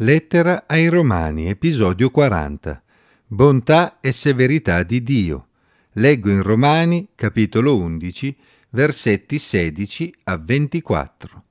Lettera ai Romani, episodio 40. Bontà e severità di Dio. Leggo in Romani, capitolo 11, versetti 16 a 24.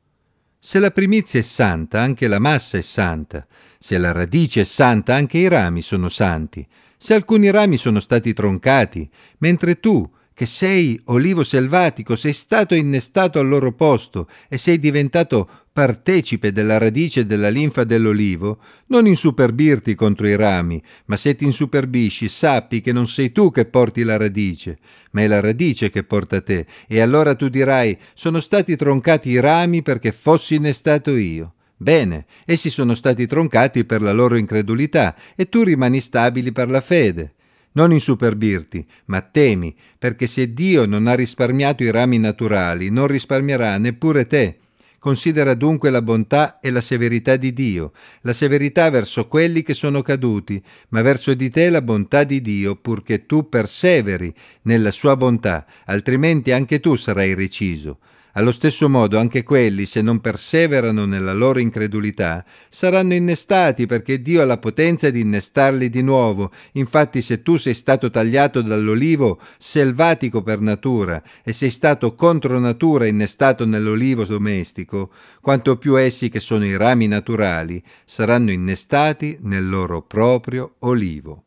Se la primizia è santa, anche la massa è santa. Se la radice è santa, anche i rami sono santi. Se alcuni rami sono stati troncati, mentre tu, che sei olivo selvatico, sei stato innestato al loro posto e sei diventato partecipe della radice della linfa dell'olivo, non insuperbirti contro i rami, ma se ti insuperbisci sappi che non sei tu che porti la radice, ma è la radice che porta te, e allora tu dirai sono stati troncati i rami perché fossi innestato io. Bene, essi sono stati troncati per la loro incredulità, e tu rimani stabili per la fede. Non insuperbirti, ma temi, perché se Dio non ha risparmiato i rami naturali, non risparmierà neppure te. Considera dunque la bontà e la severità di Dio, la severità verso quelli che sono caduti, ma verso di te la bontà di Dio, purché tu perseveri nella sua bontà, altrimenti anche tu sarai reciso. Allo stesso modo anche quelli, se non perseverano nella loro incredulità, saranno innestati perché Dio ha la potenza di innestarli di nuovo. Infatti se tu sei stato tagliato dall'olivo selvatico per natura e sei stato contro natura innestato nell'olivo domestico, quanto più essi che sono i rami naturali saranno innestati nel loro proprio olivo.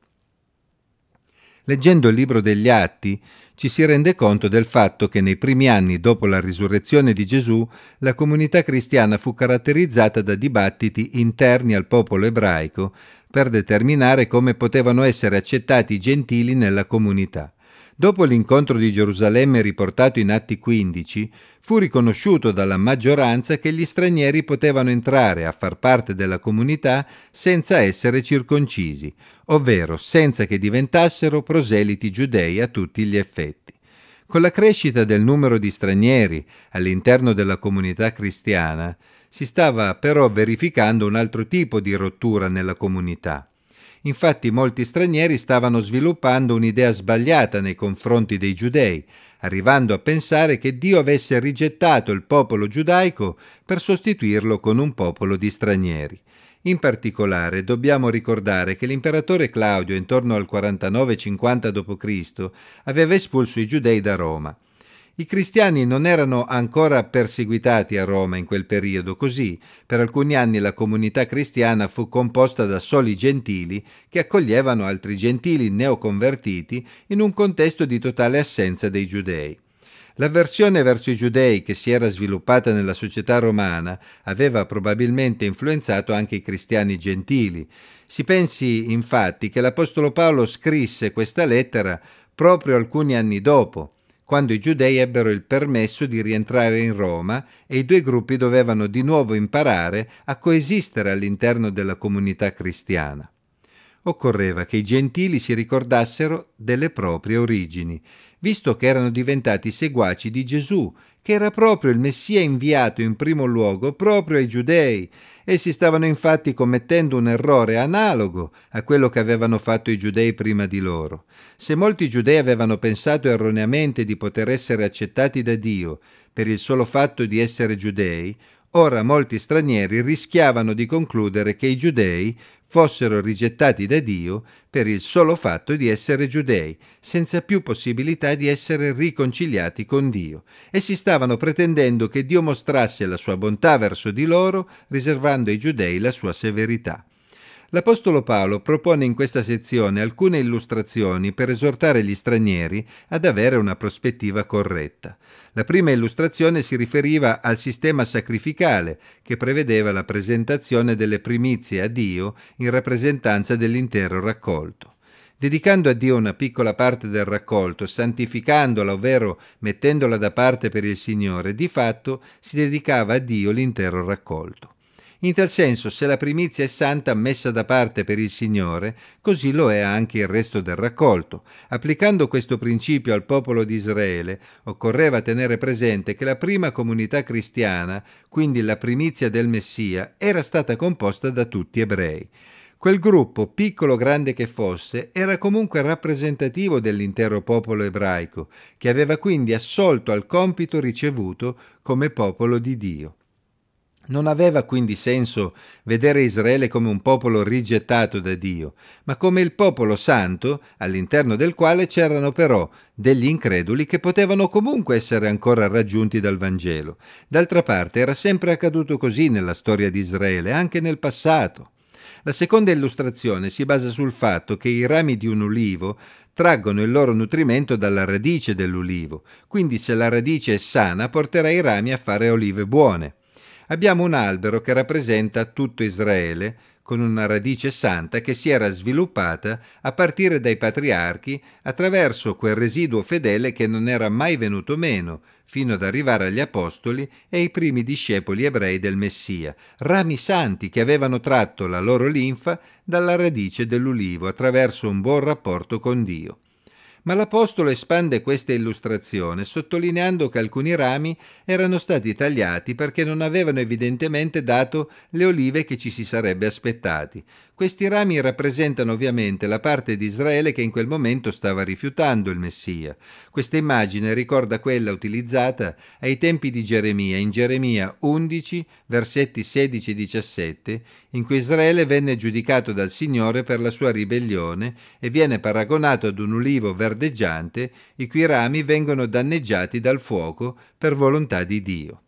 Leggendo il libro degli Atti ci si rende conto del fatto che nei primi anni dopo la risurrezione di Gesù la comunità cristiana fu caratterizzata da dibattiti interni al popolo ebraico per determinare come potevano essere accettati i gentili nella comunità. Dopo l'incontro di Gerusalemme riportato in Atti 15, fu riconosciuto dalla maggioranza che gli stranieri potevano entrare a far parte della comunità senza essere circoncisi, ovvero senza che diventassero proseliti giudei a tutti gli effetti. Con la crescita del numero di stranieri all'interno della comunità cristiana, si stava però verificando un altro tipo di rottura nella comunità. Infatti molti stranieri stavano sviluppando un'idea sbagliata nei confronti dei giudei, arrivando a pensare che Dio avesse rigettato il popolo giudaico per sostituirlo con un popolo di stranieri. In particolare dobbiamo ricordare che l'imperatore Claudio intorno al 49-50 d.C. aveva espulso i giudei da Roma. I cristiani non erano ancora perseguitati a Roma in quel periodo, così per alcuni anni la comunità cristiana fu composta da soli gentili che accoglievano altri gentili neoconvertiti in un contesto di totale assenza dei giudei. L'avversione verso i giudei che si era sviluppata nella società romana aveva probabilmente influenzato anche i cristiani gentili. Si pensi infatti che l'Apostolo Paolo scrisse questa lettera proprio alcuni anni dopo, quando i giudei ebbero il permesso di rientrare in Roma e i due gruppi dovevano di nuovo imparare a coesistere all'interno della comunità cristiana. Occorreva che i gentili si ricordassero delle proprie origini, visto che erano diventati seguaci di Gesù, che era proprio il Messia inviato in primo luogo proprio ai giudei. Essi stavano infatti commettendo un errore analogo a quello che avevano fatto i giudei prima di loro. Se molti giudei avevano pensato erroneamente di poter essere accettati da Dio per il solo fatto di essere giudei, ora molti stranieri rischiavano di concludere che i giudei fossero rigettati da Dio per il solo fatto di essere giudei, senza più possibilità di essere riconciliati con Dio, e si stavano pretendendo che Dio mostrasse la sua bontà verso di loro, riservando ai giudei la sua severità. L'Apostolo Paolo propone in questa sezione alcune illustrazioni per esortare gli stranieri ad avere una prospettiva corretta. La prima illustrazione si riferiva al sistema sacrificale che prevedeva la presentazione delle primizie a Dio in rappresentanza dell'intero raccolto dedicando a Dio una piccola parte del raccolto, santificandola, ovvero mettendola da parte per il Signore, di fatto si dedicava a Dio l'intero raccolto. In tal senso, se la primizia è santa messa da parte per il Signore, così lo è anche il resto del raccolto. Applicando questo principio al popolo di Israele, occorreva tenere presente che la prima comunità cristiana, quindi la primizia del Messia, era stata composta da tutti ebrei. Quel gruppo, piccolo o grande che fosse, era comunque rappresentativo dell'intero popolo ebraico, che aveva quindi assolto al compito ricevuto come popolo di Dio. Non aveva quindi senso vedere Israele come un popolo rigettato da Dio, ma come il popolo santo, all'interno del quale c'erano però degli increduli che potevano comunque essere ancora raggiunti dal Vangelo. D'altra parte era sempre accaduto così nella storia di Israele, anche nel passato. La seconda illustrazione si basa sul fatto che i rami di un ulivo traggono il loro nutrimento dalla radice dell'ulivo, quindi se la radice è sana porterà i rami a fare olive buone. Abbiamo un albero che rappresenta tutto Israele, con una radice santa che si era sviluppata a partire dai patriarchi attraverso quel residuo fedele che non era mai venuto meno, fino ad arrivare agli apostoli e ai primi discepoli ebrei del Messia, rami santi che avevano tratto la loro linfa dalla radice dell'ulivo attraverso un buon rapporto con Dio. Ma l'Apostolo espande questa illustrazione sottolineando che alcuni rami erano stati tagliati perché non avevano evidentemente dato le olive che ci si sarebbe aspettati, questi rami rappresentano ovviamente la parte di Israele che in quel momento stava rifiutando il Messia. Questa immagine ricorda quella utilizzata ai tempi di Geremia, in Geremia 11, versetti 16 e 17, in cui Israele venne giudicato dal Signore per la sua ribellione e viene paragonato ad un ulivo verdeggiante i cui rami vengono danneggiati dal fuoco per volontà di Dio.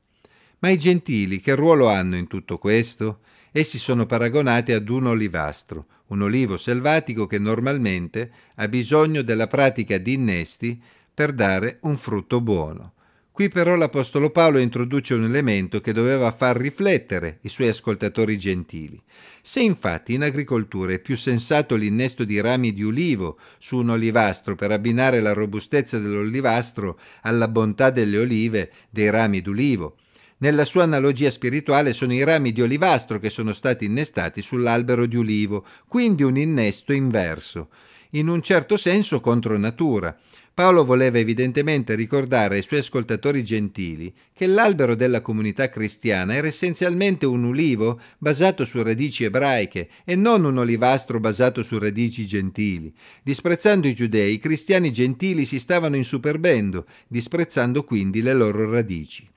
Ma i gentili che ruolo hanno in tutto questo? Essi sono paragonati ad un olivastro, un olivo selvatico che normalmente ha bisogno della pratica di innesti per dare un frutto buono. Qui però l'Apostolo Paolo introduce un elemento che doveva far riflettere i suoi ascoltatori gentili. Se infatti in agricoltura è più sensato l'innesto di rami di ulivo su un olivastro per abbinare la robustezza dell'olivastro alla bontà delle olive dei rami d'ulivo, nella sua analogia spirituale sono i rami di olivastro che sono stati innestati sull'albero di ulivo, quindi un innesto inverso, in un certo senso contro natura. Paolo voleva evidentemente ricordare ai suoi ascoltatori gentili che l'albero della comunità cristiana era essenzialmente un ulivo basato su radici ebraiche e non un olivastro basato su radici gentili. Disprezzando i giudei, i cristiani gentili si stavano insuperbendo, disprezzando quindi le loro radici.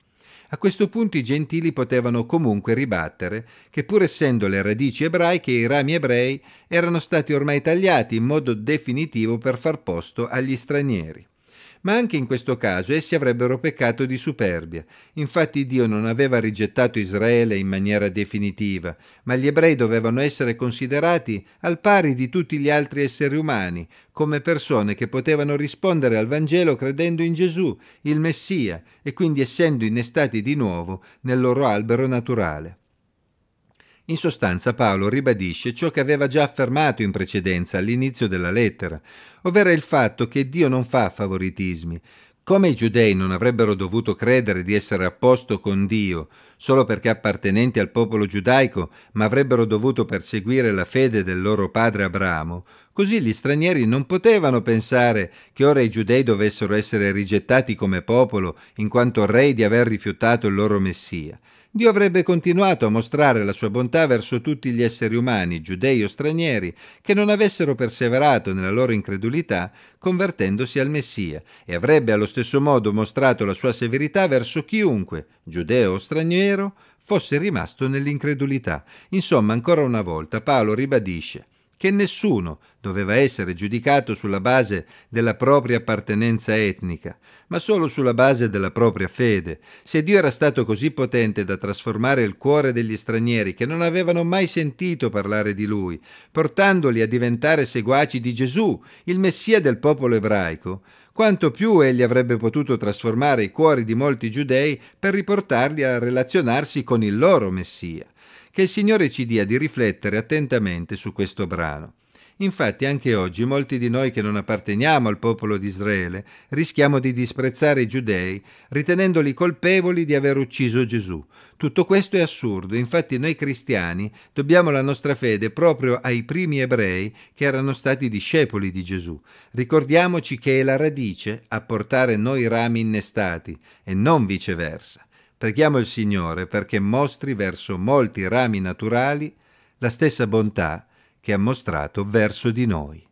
A questo punto i gentili potevano comunque ribattere che pur essendo le radici ebraiche i rami ebrei erano stati ormai tagliati in modo definitivo per far posto agli stranieri ma anche in questo caso essi avrebbero peccato di superbia. Infatti Dio non aveva rigettato Israele in maniera definitiva, ma gli ebrei dovevano essere considerati al pari di tutti gli altri esseri umani, come persone che potevano rispondere al Vangelo credendo in Gesù, il Messia, e quindi essendo innestati di nuovo nel loro albero naturale. In sostanza Paolo ribadisce ciò che aveva già affermato in precedenza all'inizio della lettera, ovvero il fatto che Dio non fa favoritismi. Come i giudei non avrebbero dovuto credere di essere a posto con Dio solo perché appartenenti al popolo giudaico, ma avrebbero dovuto perseguire la fede del loro padre Abramo, così gli stranieri non potevano pensare che ora i giudei dovessero essere rigettati come popolo in quanto rei di aver rifiutato il loro Messia. Dio avrebbe continuato a mostrare la sua bontà verso tutti gli esseri umani, giudei o stranieri, che non avessero perseverato nella loro incredulità, convertendosi al Messia, e avrebbe allo stesso modo mostrato la sua severità verso chiunque, giudeo o straniero, fosse rimasto nell'incredulità. Insomma, ancora una volta Paolo ribadisce che nessuno doveva essere giudicato sulla base della propria appartenenza etnica, ma solo sulla base della propria fede. Se Dio era stato così potente da trasformare il cuore degli stranieri che non avevano mai sentito parlare di Lui, portandoli a diventare seguaci di Gesù, il Messia del popolo ebraico, quanto più egli avrebbe potuto trasformare i cuori di molti giudei per riportarli a relazionarsi con il loro Messia. Che il Signore ci dia di riflettere attentamente su questo brano. Infatti anche oggi molti di noi che non apparteniamo al popolo di Israele rischiamo di disprezzare i giudei ritenendoli colpevoli di aver ucciso Gesù. Tutto questo è assurdo, infatti noi cristiani dobbiamo la nostra fede proprio ai primi ebrei che erano stati discepoli di Gesù. Ricordiamoci che è la radice a portare noi rami innestati e non viceversa. Preghiamo il Signore perché mostri verso molti rami naturali la stessa bontà che ha mostrato verso di noi.